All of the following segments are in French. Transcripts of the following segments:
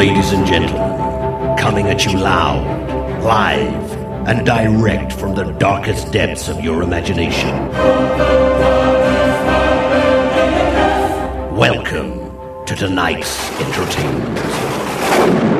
Ladies and gentlemen, coming at you loud, live, and direct from the darkest depths of your imagination. Welcome to tonight's entertainment.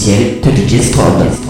Officiel de Digistrobe.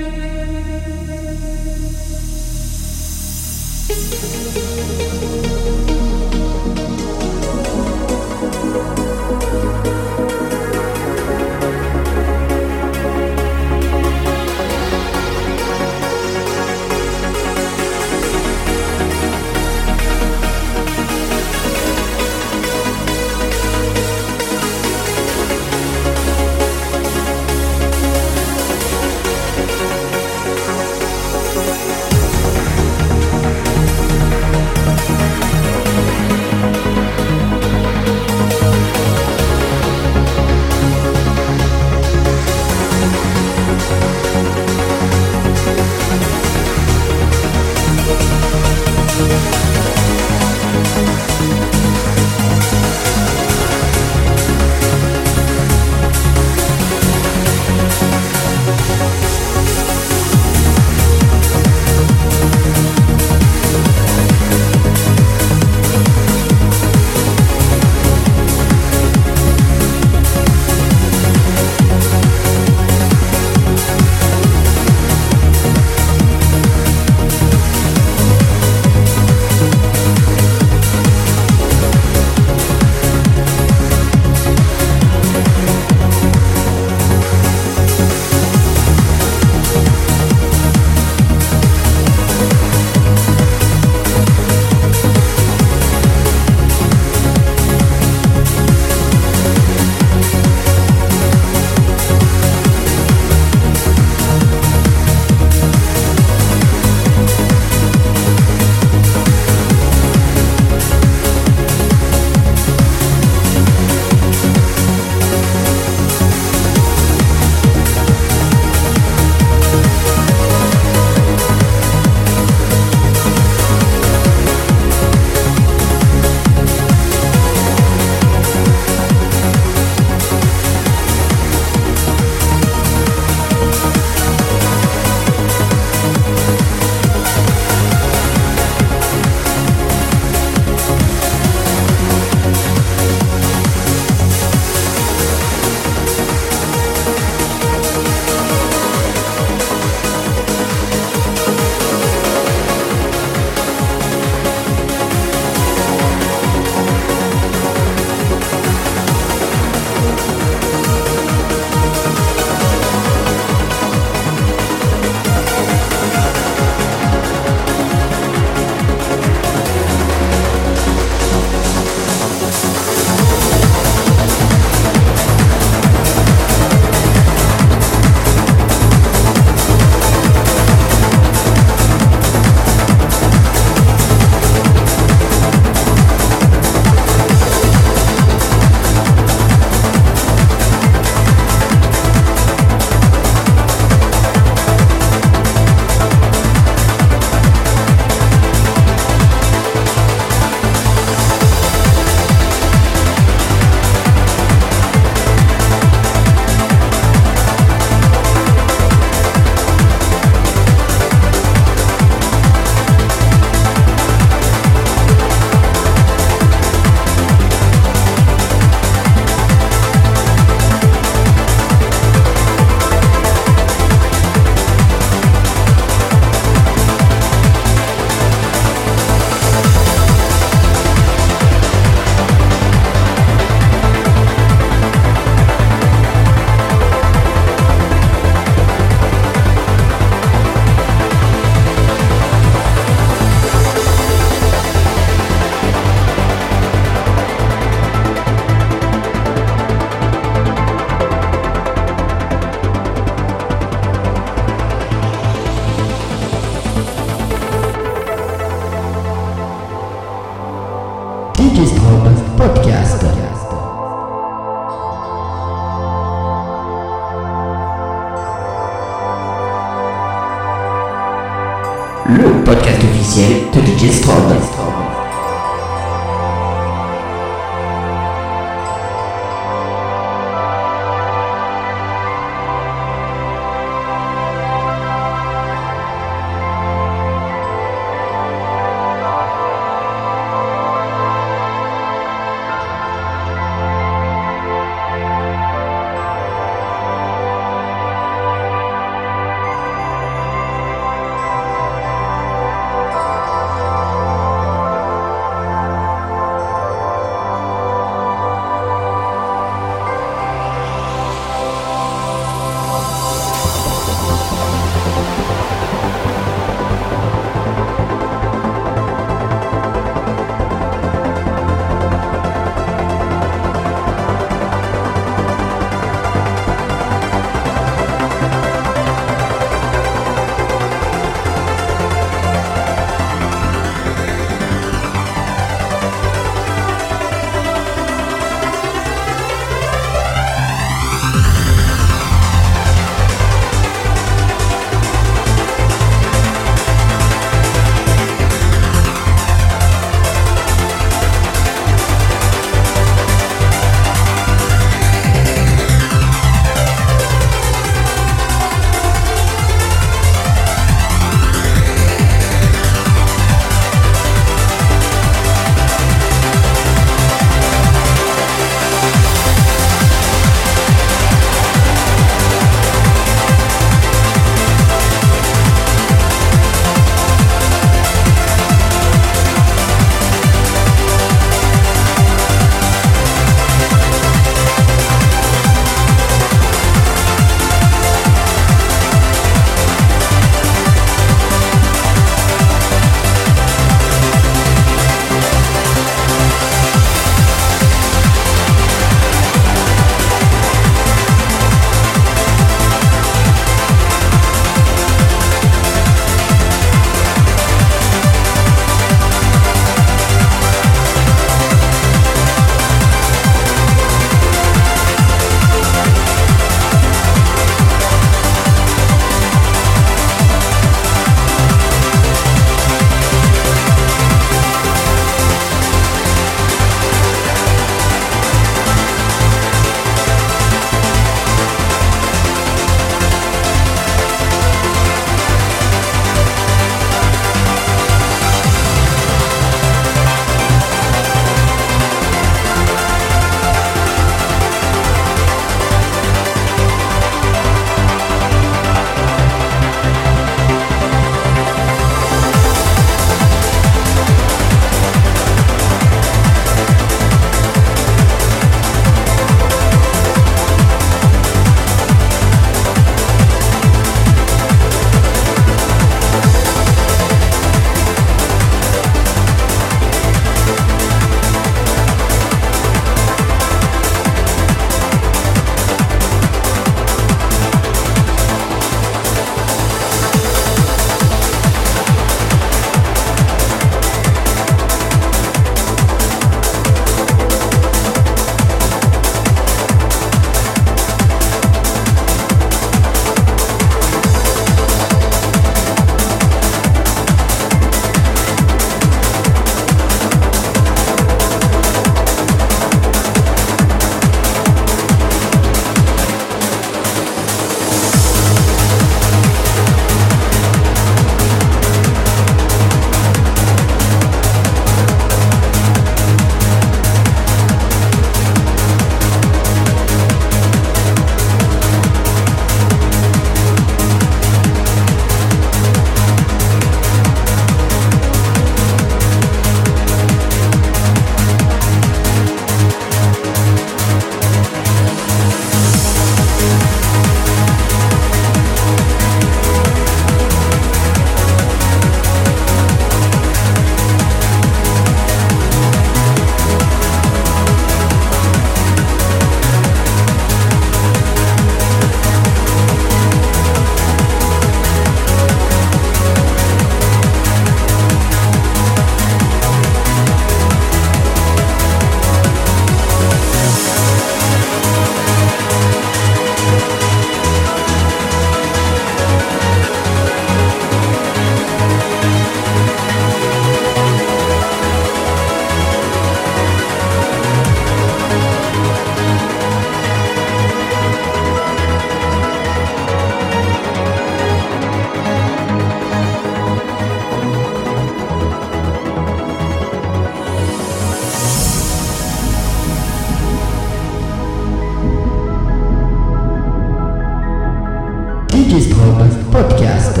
Podcast.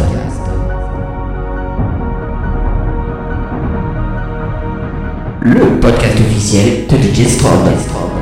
Le podcast officiel de Digistrom.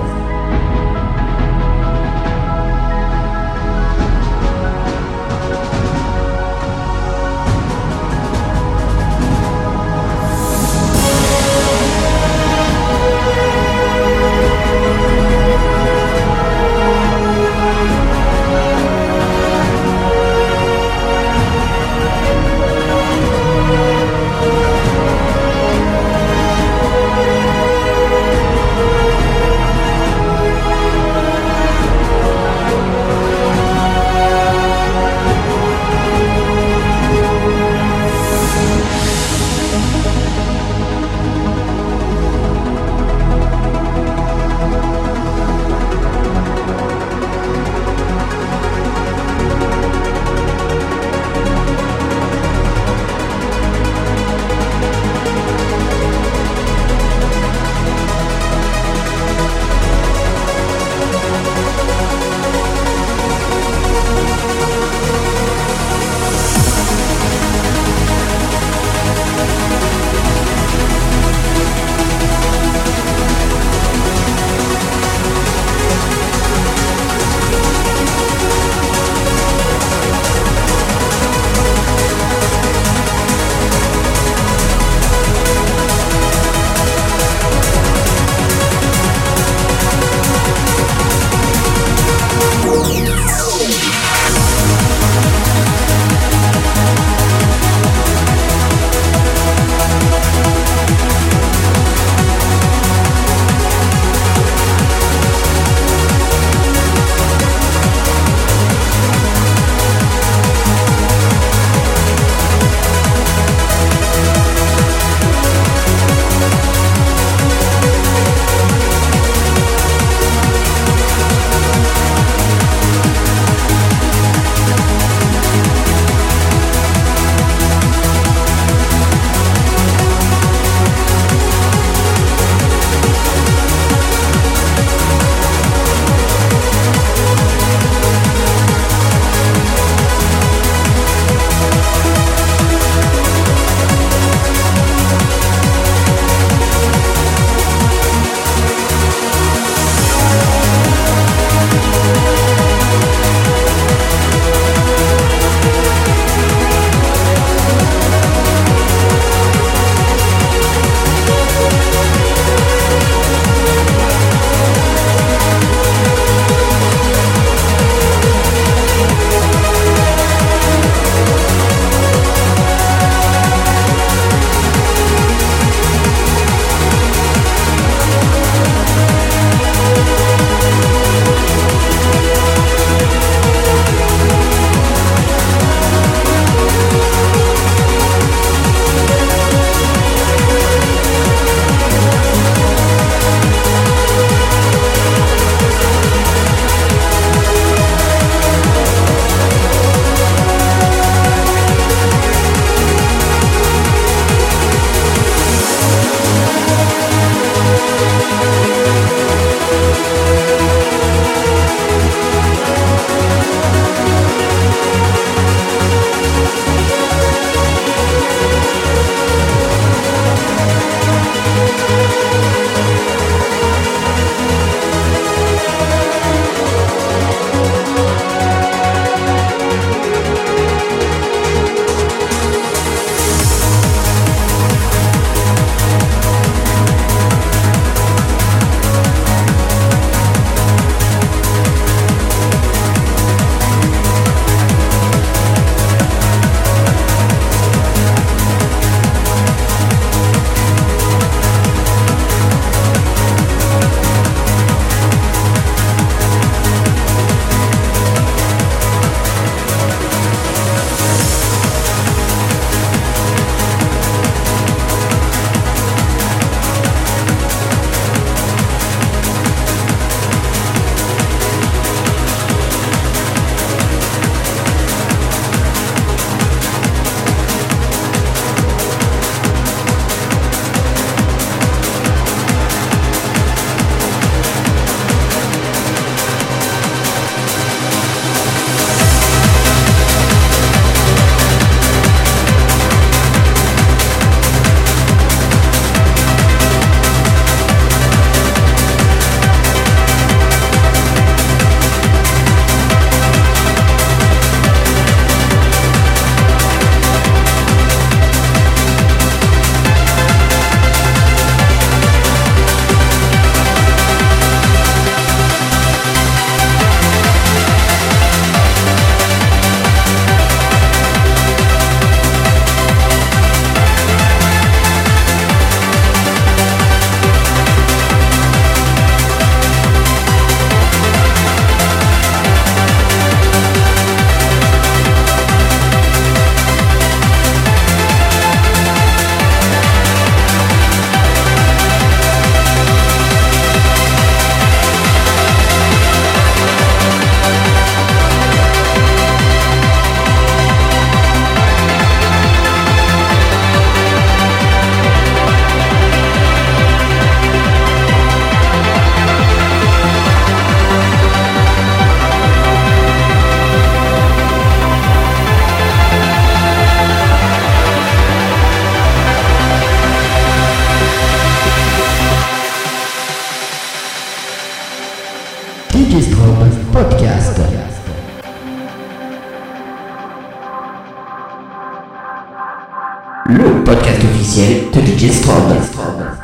Le podcast officiel de DJ Strobe.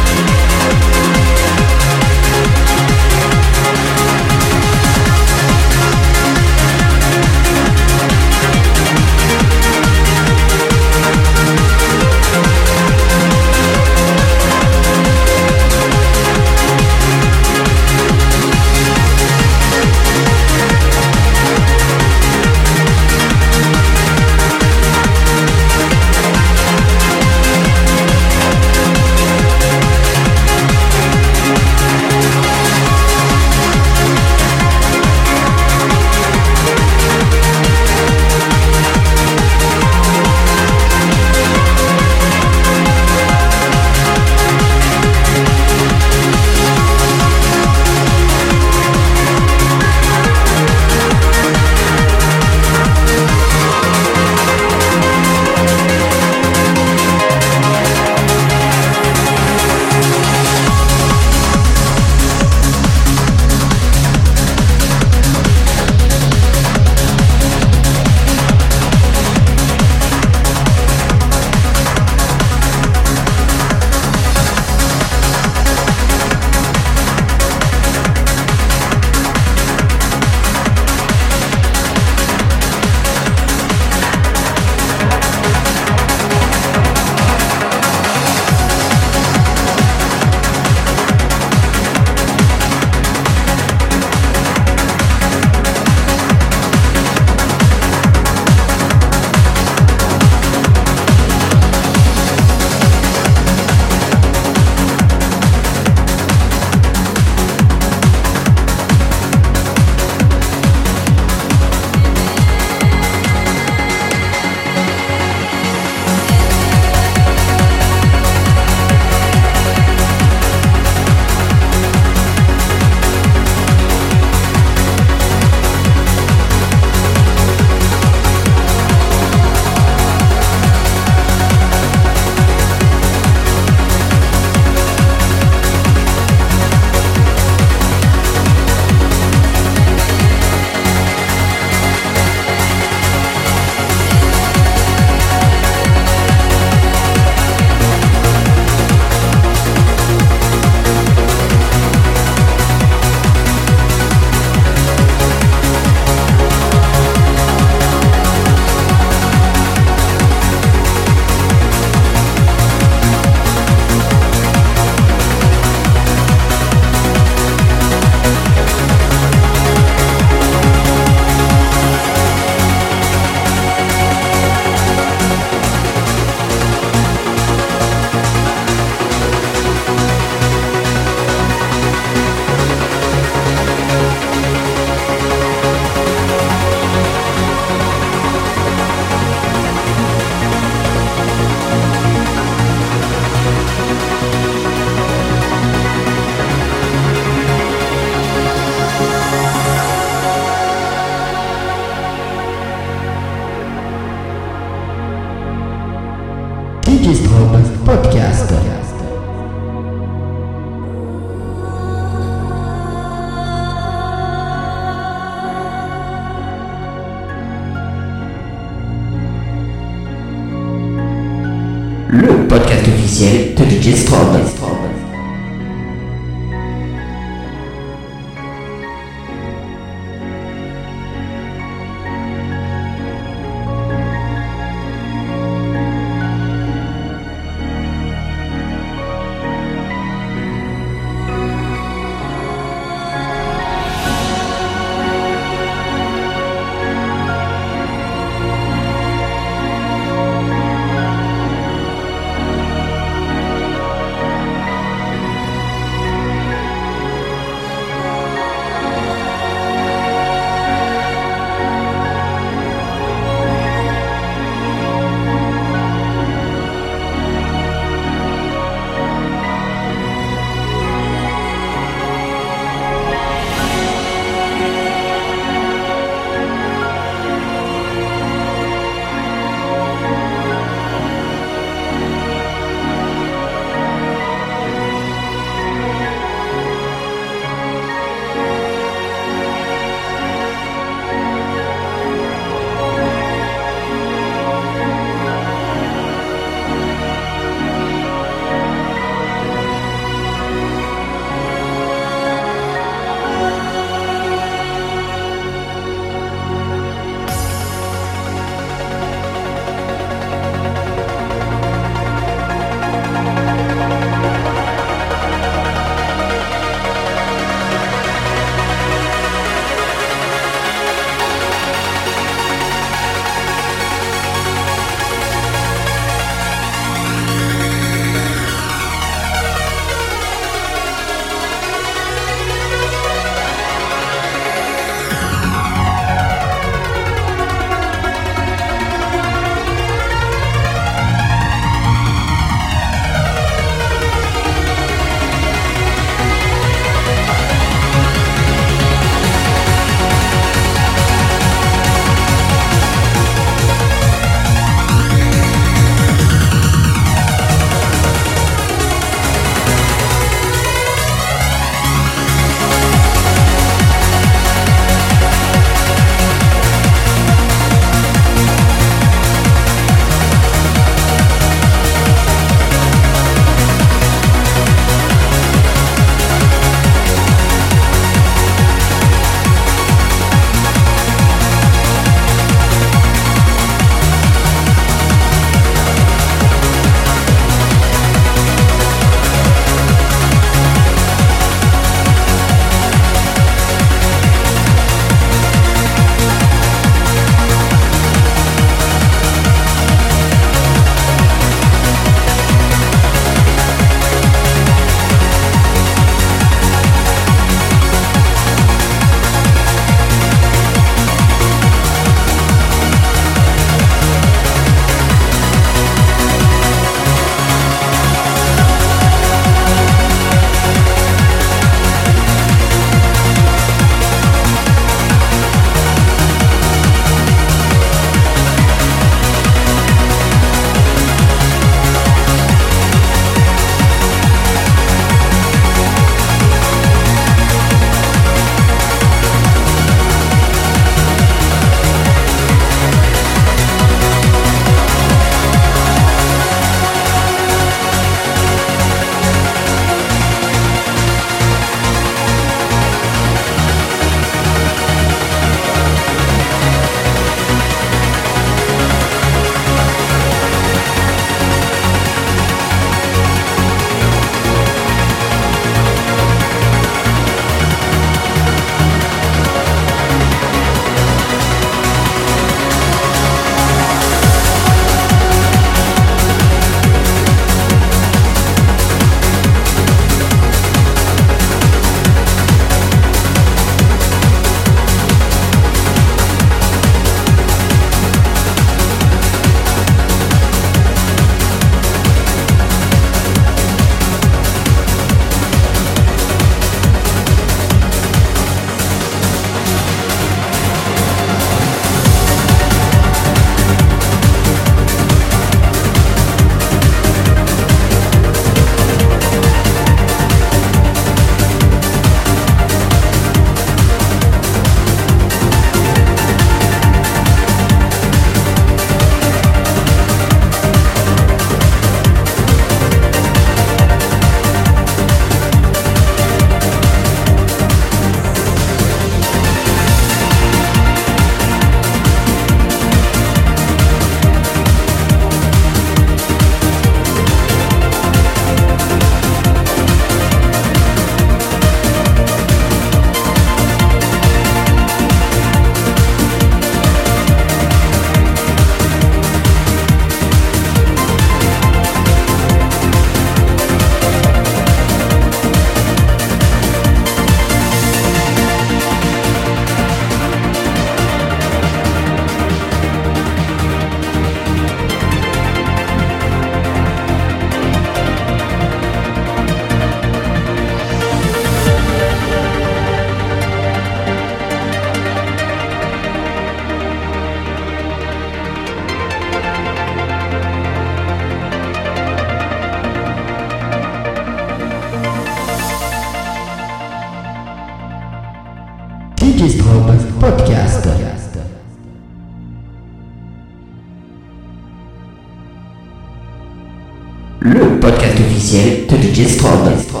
Officiel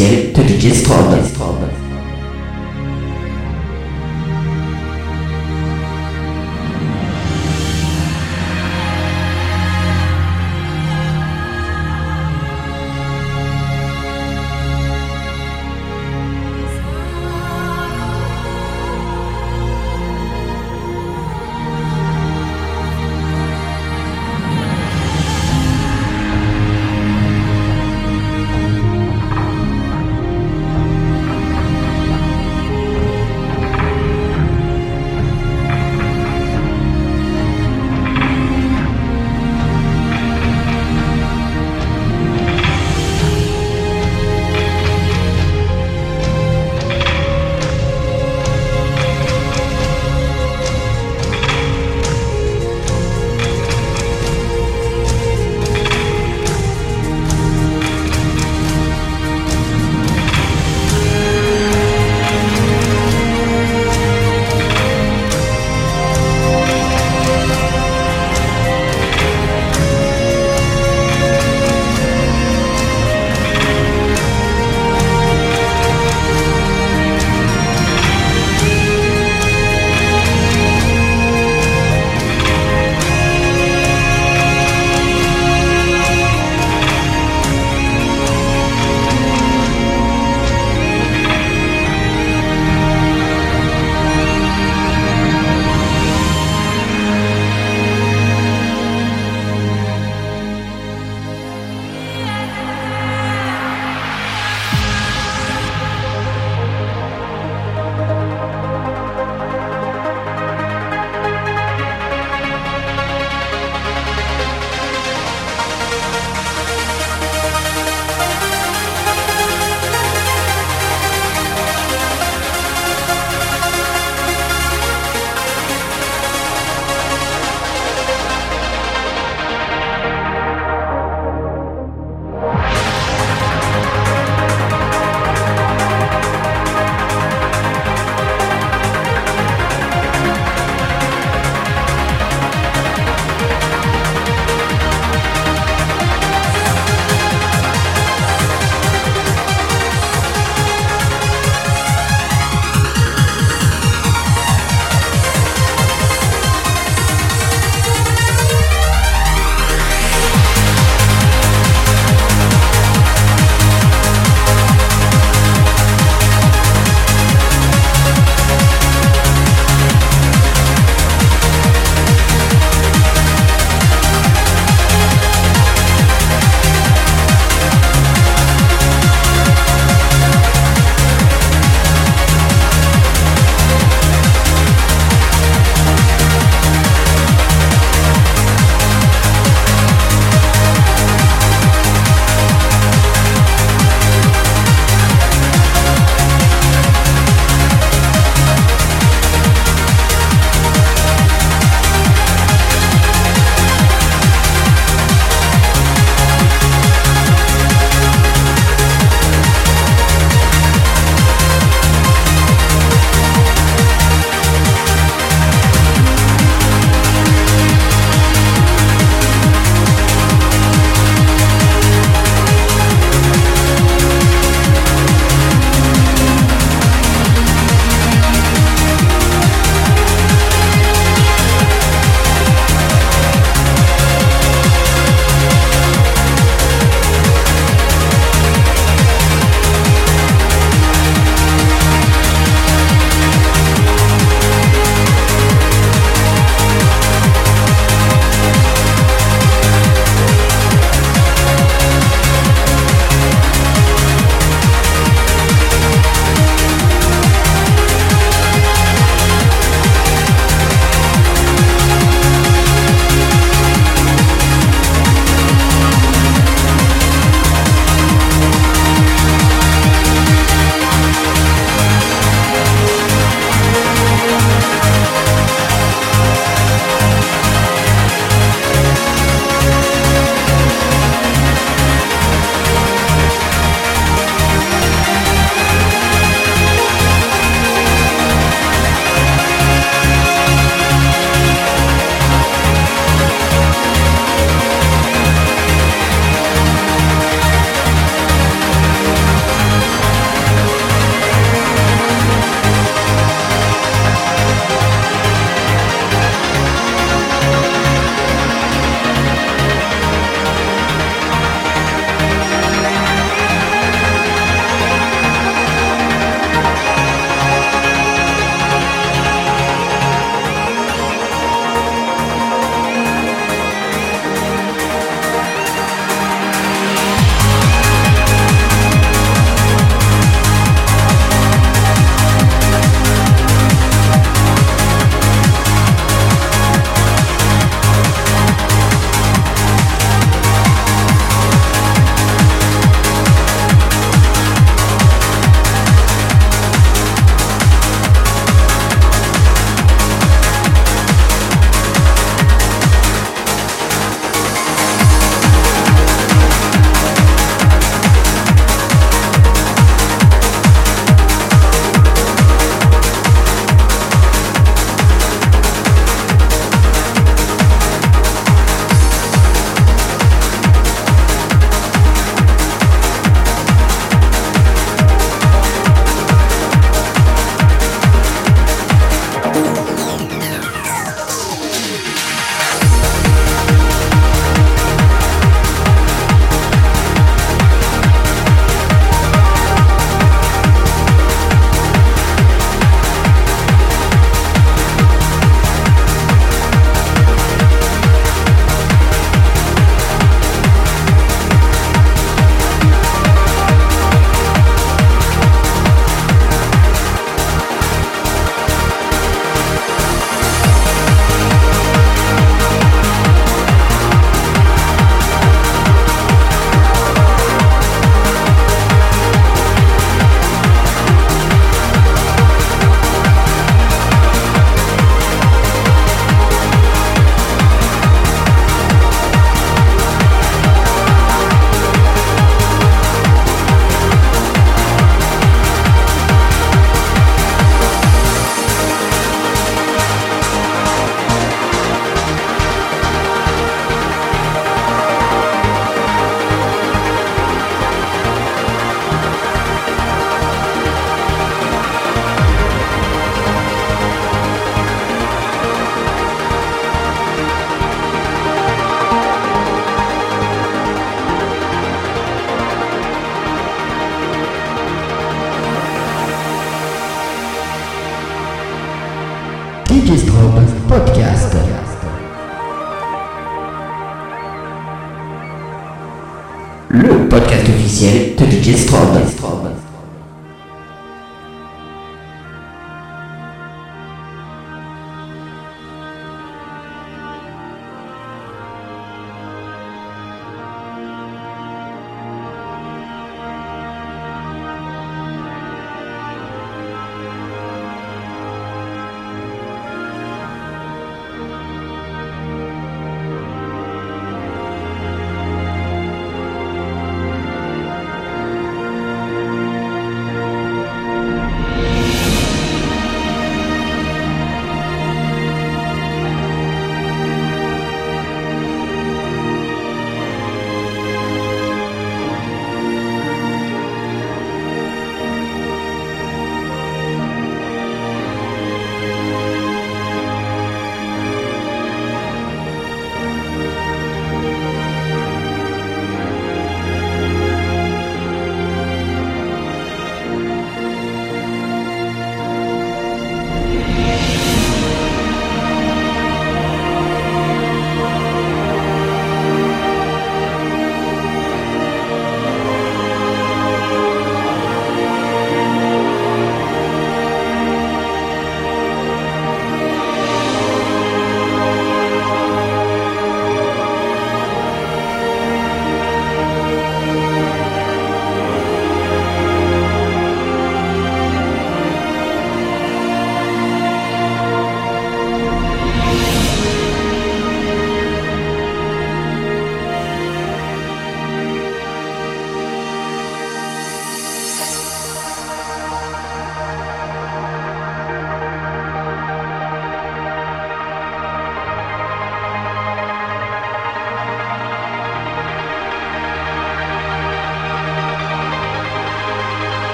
podcast officiel de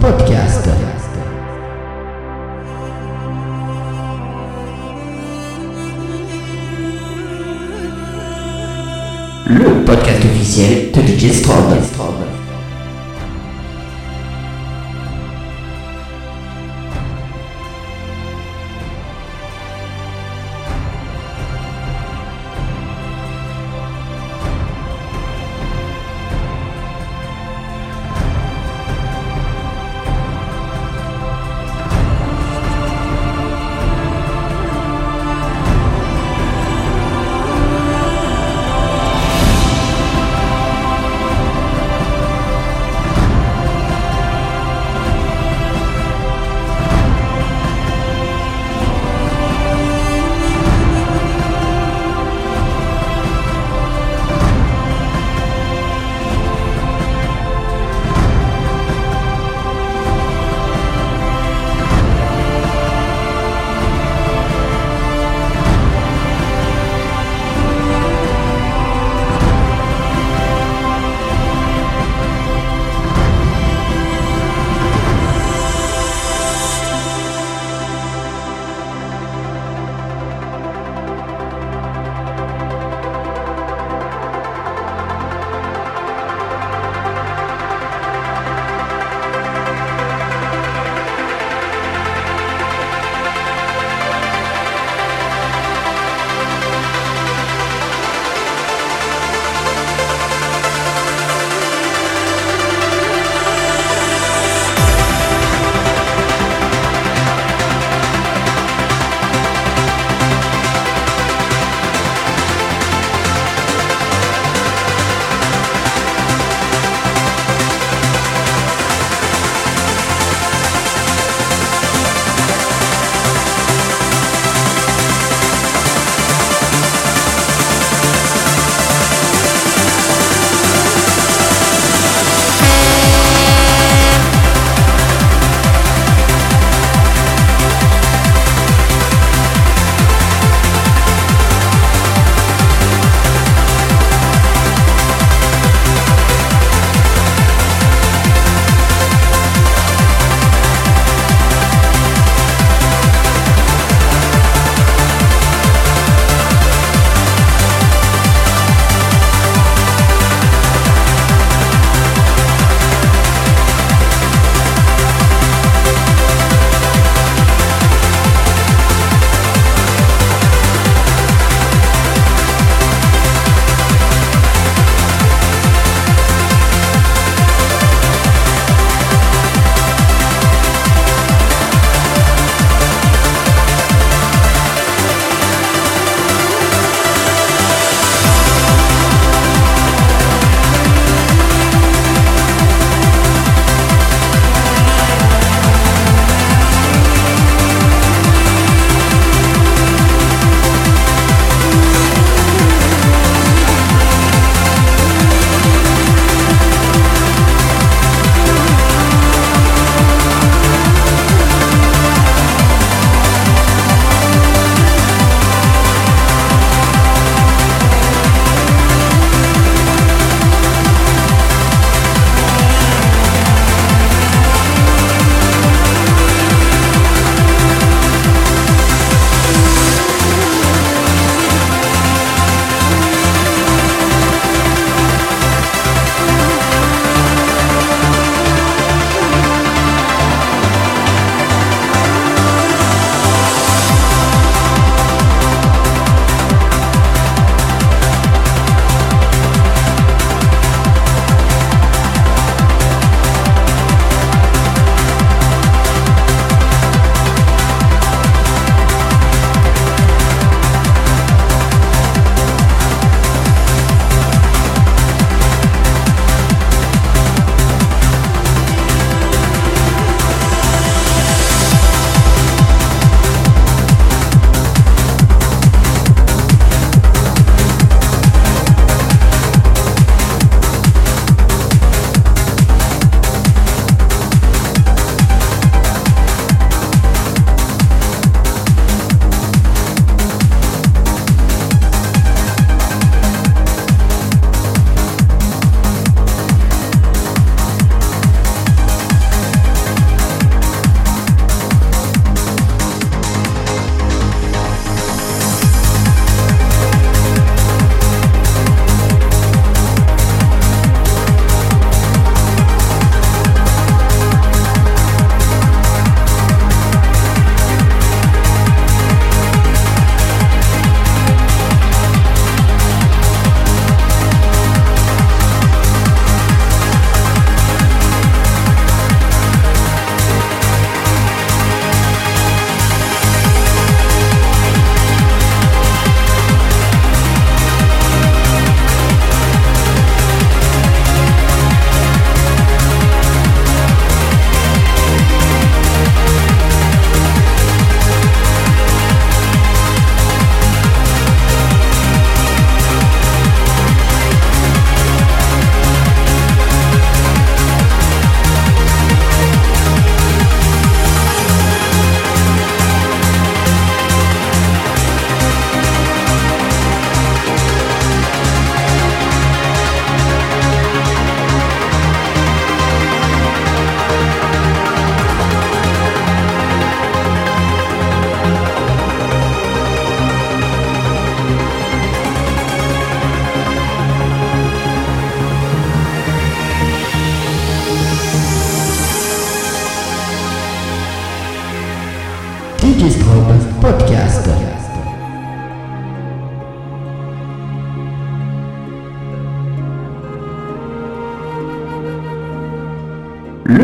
Podcast. Le podcast officiel de DJ Strobe.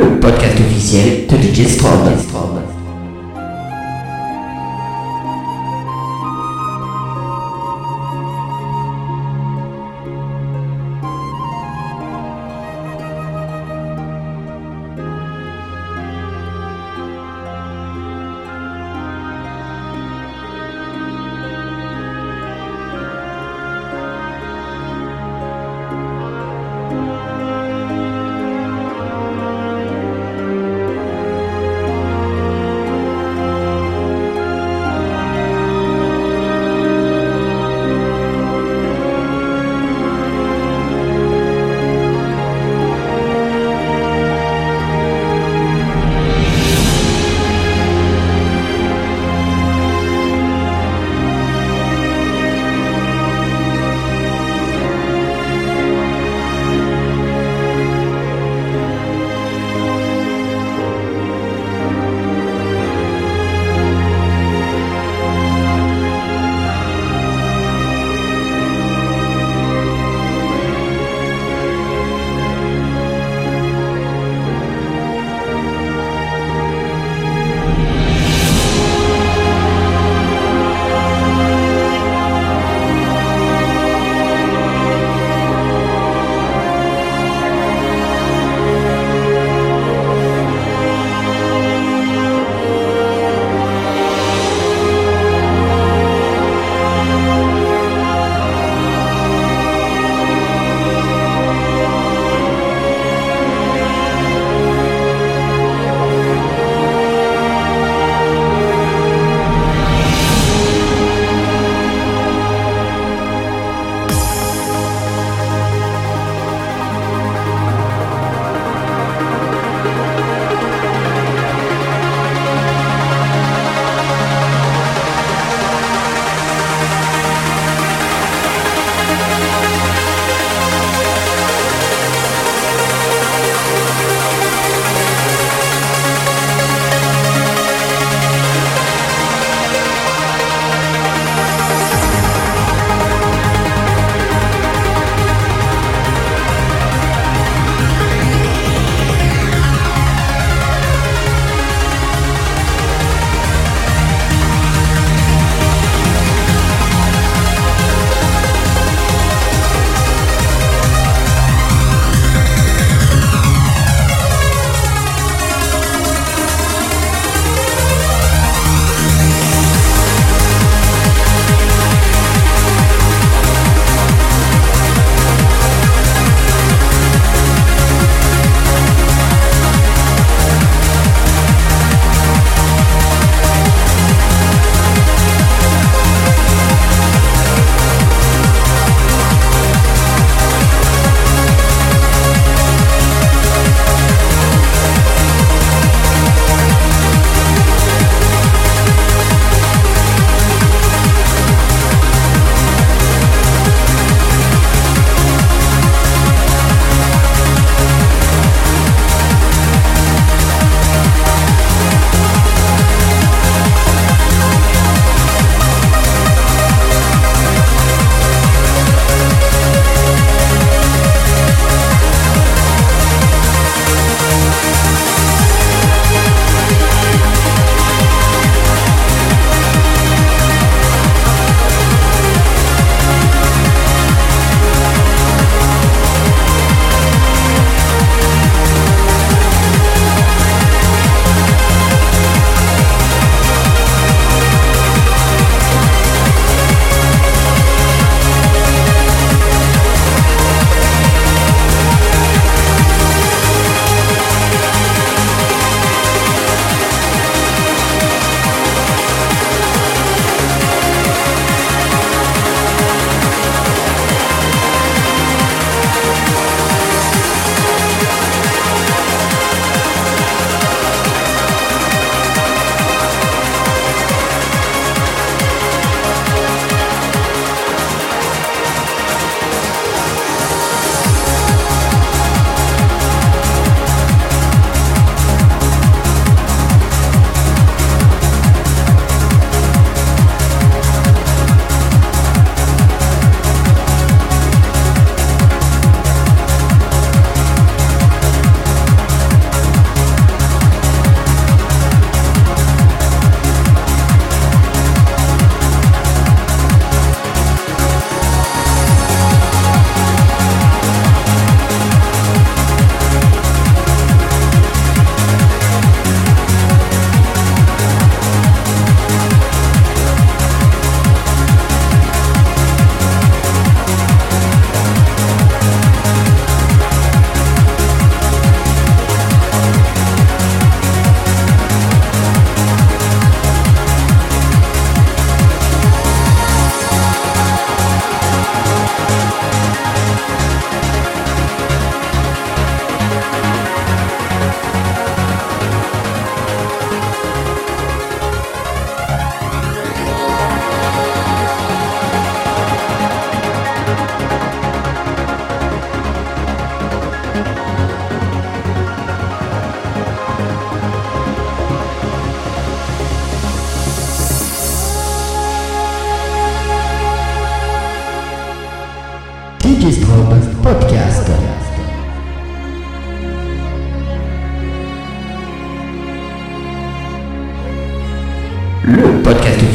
Le podcast officiel de DJ Strom.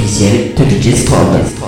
Officiel de DJ Strom.